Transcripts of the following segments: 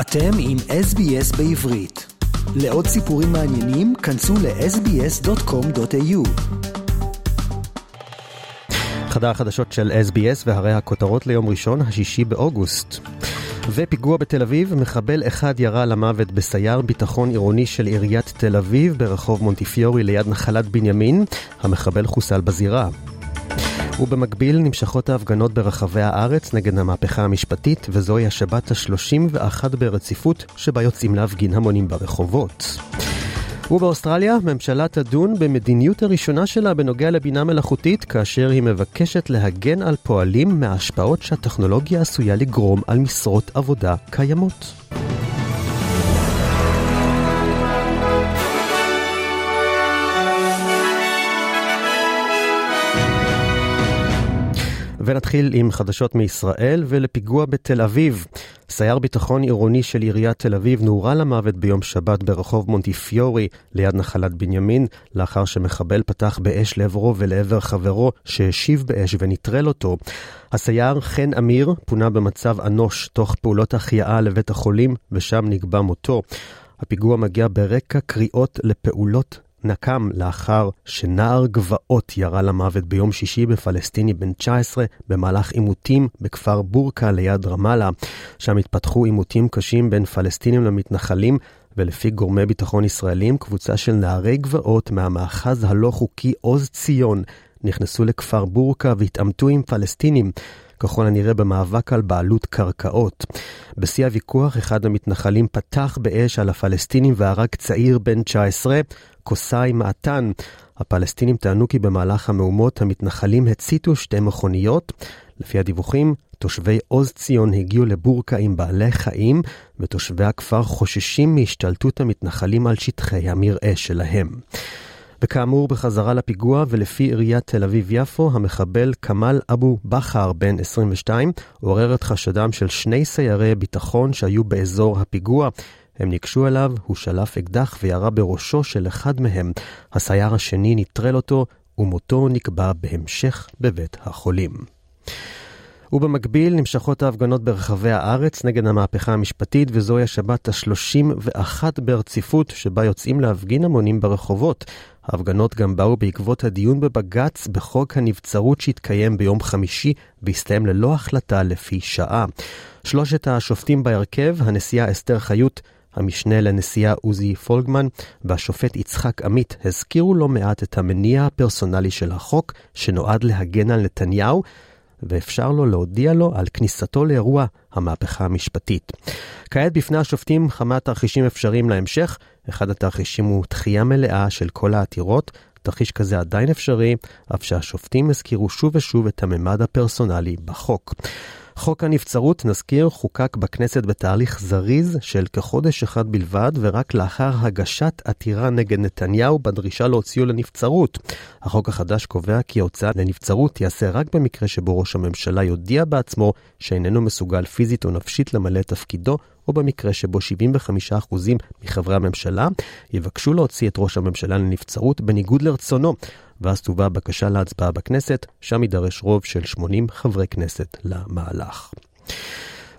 אתם עם SBS בעברית. לעוד סיפורים מעניינים, כנסו ל-sbs.com.au. חדר החדשות של SBS והרי הכותרות ליום ראשון, השישי באוגוסט. ופיגוע בתל אביב, מחבל אחד ירה למוות בסייר ביטחון עירוני של עיריית תל אביב ברחוב מונטיפיורי ליד נחלת בנימין. המחבל חוסל בזירה. ובמקביל נמשכות ההפגנות ברחבי הארץ נגד המהפכה המשפטית, וזוהי השבת ה-31 ברציפות שבה יוצאים להפגין המונים ברחובות. ובאוסטרליה, ממשלה תדון במדיניות הראשונה שלה בנוגע לבינה מלאכותית, כאשר היא מבקשת להגן על פועלים מההשפעות שהטכנולוגיה עשויה לגרום על משרות עבודה קיימות. ונתחיל עם חדשות מישראל ולפיגוע בתל אביב. סייר ביטחון עירוני של עיריית תל אביב נורה למוות ביום שבת ברחוב מונטיפיורי ליד נחלת בנימין, לאחר שמחבל פתח באש לעברו ולעבר חברו שהשיב באש ונטרל אותו. הסייר חן אמיר פונה במצב אנוש תוך פעולות החייאה לבית החולים, ושם נקבע מותו. הפיגוע מגיע ברקע קריאות לפעולות נקם לאחר שנער גבעות ירה למוות ביום שישי בפלסטיני בן 19 במהלך עימותים בכפר בורקה ליד רמאללה. שם התפתחו עימותים קשים בין פלסטינים למתנחלים, ולפי גורמי ביטחון ישראלים, קבוצה של נערי גבעות מהמאחז הלא חוקי עוז ציון נכנסו לכפר בורקה והתעמתו עם פלסטינים. ככל הנראה במאבק על בעלות קרקעות. בשיא הוויכוח, אחד המתנחלים פתח באש על הפלסטינים והרג צעיר בן 19, קוסאי מעתן. הפלסטינים טענו כי במהלך המהומות המתנחלים הציתו שתי מכוניות. לפי הדיווחים, תושבי עוז ציון הגיעו לבורקה עם בעלי חיים, ותושבי הכפר חוששים מהשתלטות המתנחלים על שטחי המרעה שלהם. וכאמור, בחזרה לפיגוע, ולפי עיריית תל אביב-יפו, המחבל כמאל אבו בכר, בן 22, עורר את חשדם של שני סיירי ביטחון שהיו באזור הפיגוע. הם ניגשו אליו, הוא שלף אקדח וירה בראשו של אחד מהם. הסייר השני נטרל אותו, ומותו נקבע בהמשך בבית החולים. ובמקביל נמשכות ההפגנות ברחבי הארץ נגד המהפכה המשפטית, וזוהי השבת ה-31 ברציפות שבה יוצאים להפגין המונים ברחובות. ההפגנות גם באו בעקבות הדיון בבג"ץ בחוק הנבצרות שהתקיים ביום חמישי והסתיים ללא החלטה לפי שעה. שלושת השופטים בהרכב, הנשיאה אסתר חיות, המשנה לנשיאה עוזי פולגמן והשופט יצחק עמית הזכירו לא מעט את המניע הפרסונלי של החוק, שנועד להגן על נתניהו, ואפשר לו להודיע לו על כניסתו לאירוע המהפכה המשפטית. כעת בפני השופטים כמה תרחישים אפשריים להמשך. אחד התרחישים הוא דחייה מלאה של כל העתירות. תרחיש כזה עדיין אפשרי, אף שהשופטים הזכירו שוב ושוב את הממד הפרסונלי בחוק. חוק הנבצרות, נזכיר, חוקק בכנסת בתהליך זריז של כחודש אחד בלבד, ורק לאחר הגשת עתירה נגד נתניהו בדרישה להוציאו לנבצרות. החוק החדש קובע כי ההוצאה לנבצרות תיעשה רק במקרה שבו ראש הממשלה יודיע בעצמו שאיננו מסוגל פיזית או נפשית למלא את תפקידו, או במקרה שבו 75% מחברי הממשלה יבקשו להוציא את ראש הממשלה לנבצרות בניגוד לרצונו. ואז תובא בקשה להצבעה בכנסת, שם יידרש רוב של 80 חברי כנסת למהלך.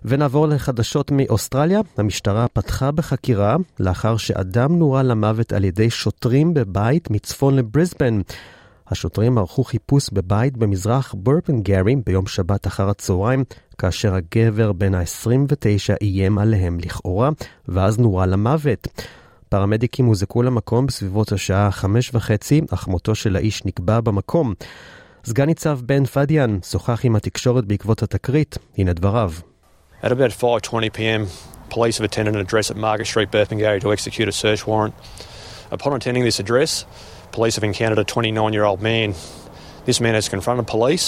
ונעבור לחדשות מאוסטרליה. המשטרה פתחה בחקירה לאחר שאדם נורה למוות על ידי שוטרים בבית מצפון לבריסבן. השוטרים ערכו חיפוש בבית במזרח בורפנגרי ביום שבת אחר הצהריים, כאשר הגבר בן ה-29 איים עליהם לכאורה, ואז נורה למוות. פרמדיקים הוזעקו למקום בסביבות השעה חמש וחצי, אך מותו של האיש נקבע במקום. סגן ניצב בן פדיאן שוחח עם התקשורת בעקבות התקרית, הנה דבריו. At about 5.20 p.m, police have attended an address at Margaret Street, Burpengary to execute a search warrant. Upon attending this address, police have encountered a 29-year-old man. This man has confronted police.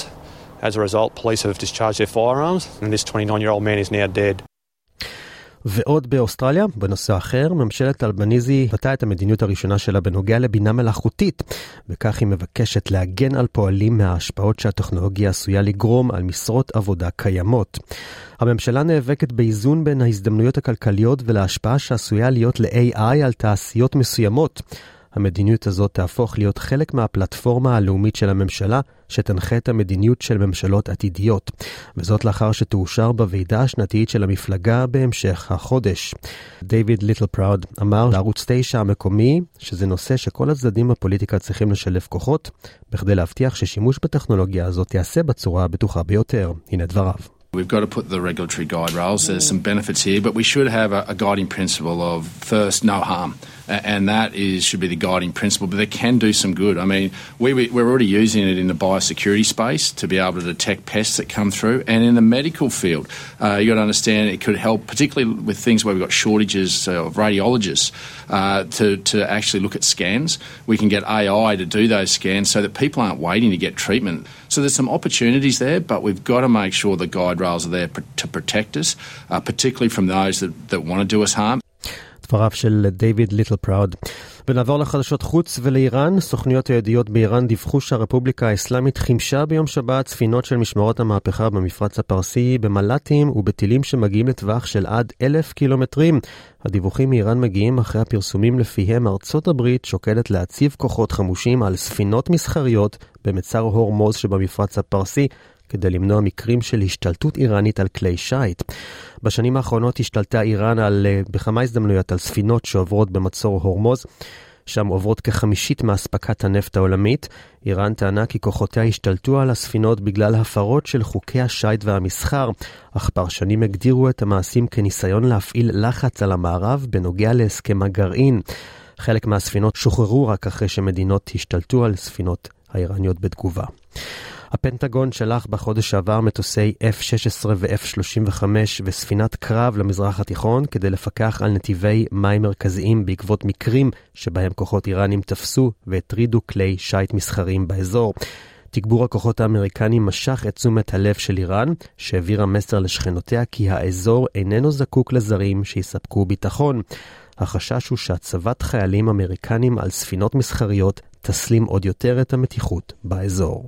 As a result, police have discharged their firearms, and this 29-year-old man is now dead. ועוד באוסטרליה, בנושא אחר, ממשלת אלבניזי פתה את המדיניות הראשונה שלה בנוגע לבינה מלאכותית, וכך היא מבקשת להגן על פועלים מההשפעות שהטכנולוגיה עשויה לגרום על משרות עבודה קיימות. הממשלה נאבקת באיזון בין ההזדמנויות הכלכליות ולהשפעה שעשויה להיות ל-AI על תעשיות מסוימות. המדיניות הזאת תהפוך להיות חלק מהפלטפורמה הלאומית של הממשלה, שתנחה את המדיניות של ממשלות עתידיות. וזאת לאחר שתאושר בוועידה השנתית של המפלגה בהמשך החודש. דיוויד ליטל פראוד אמר לערוץ 9 המקומי, שזה נושא שכל הצדדים בפוליטיקה צריכים לשלב כוחות, בכדי להבטיח ששימוש בטכנולוגיה הזאת ייעשה בצורה הבטוחה ביותר. הנה דבריו. We've got to put the regulatory guide rails. There's some benefits here, but we should have a, a guiding principle of first, no harm. And that is should be the guiding principle. But it can do some good. I mean, we, we're already using it in the biosecurity space to be able to detect pests that come through, and in the medical field, uh, you got to understand it could help, particularly with things where we've got shortages of radiologists, uh, to to actually look at scans. We can get AI to do those scans so that people aren't waiting to get treatment. So there's some opportunities there, but we've got to make sure the guide rails are there to protect us, uh, particularly from those that, that want to do us harm. דבריו של דיוויד ליטל פראוד. ונעבור לחדשות חוץ ולאיראן. סוכניות הידיעות באיראן דיווחו שהרפובליקה האסלאמית חימשה ביום שבת ספינות של משמרות המהפכה במפרץ הפרסי במל"טים ובטילים שמגיעים לטווח של עד אלף קילומטרים. הדיווחים מאיראן מגיעים אחרי הפרסומים לפיהם ארצות הברית שוקלת להציב כוחות חמושים על ספינות מסחריות במצר הורמוז שבמפרץ הפרסי כדי למנוע מקרים של השתלטות איראנית על כלי שיט. בשנים האחרונות השתלטה איראן על, אה, בכמה הזדמנויות על ספינות שעוברות במצור הורמוז. שם עוברות כחמישית מאספקת הנפט העולמית. איראן טענה כי כוחותיה השתלטו על הספינות בגלל הפרות של חוקי השיט והמסחר, אך פרשנים הגדירו את המעשים כניסיון להפעיל לחץ על המערב בנוגע להסכם הגרעין. חלק מהספינות שוחררו רק אחרי שמדינות השתלטו על ספינות האיראניות בתגובה. הפנטגון שלח בחודש שעבר מטוסי F-16 ו-F-35 וספינת קרב למזרח התיכון כדי לפקח על נתיבי מים מרכזיים בעקבות מקרים שבהם כוחות איראנים תפסו והטרידו כלי שיט מסחריים באזור. תגבור הכוחות האמריקנים משך את תשומת הלב של איראן, שהעבירה מסר לשכנותיה כי האזור איננו זקוק לזרים שיספקו ביטחון. החשש הוא שהצבת חיילים אמריקנים על ספינות מסחריות תסלים עוד יותר את המתיחות באזור.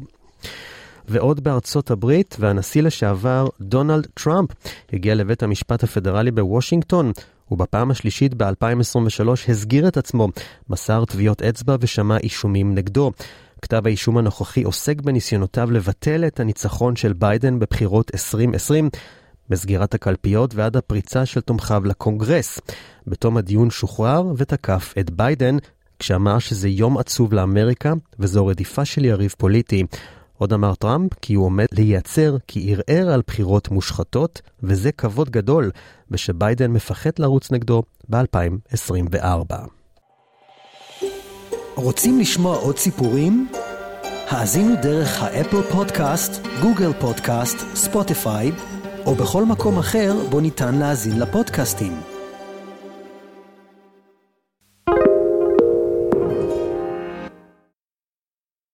ועוד בארצות הברית, והנשיא לשעבר דונלד טראמפ הגיע לבית המשפט הפדרלי בוושינגטון. ובפעם השלישית ב-2023 הסגיר את עצמו, מסר טביעות אצבע ושמע אישומים נגדו. כתב האישום הנוכחי עוסק בניסיונותיו לבטל את הניצחון של ביידן בבחירות 2020, מסגירת הקלפיות ועד הפריצה של תומכיו לקונגרס. בתום הדיון שוחרר ותקף את ביידן, כשאמר שזה יום עצוב לאמריקה וזו רדיפה של יריב פוליטי. עוד אמר טראמפ כי הוא עומד למעצר כי ערער על בחירות מושחתות, וזה כבוד גדול, ושביידן מפחד לרוץ נגדו ב-2024. רוצים לשמוע עוד סיפורים? האזינו דרך ה Apple Podcast, Google Podcast, Spotify, או בכל מקום אחר בו ניתן להאזין לפודקאסטים.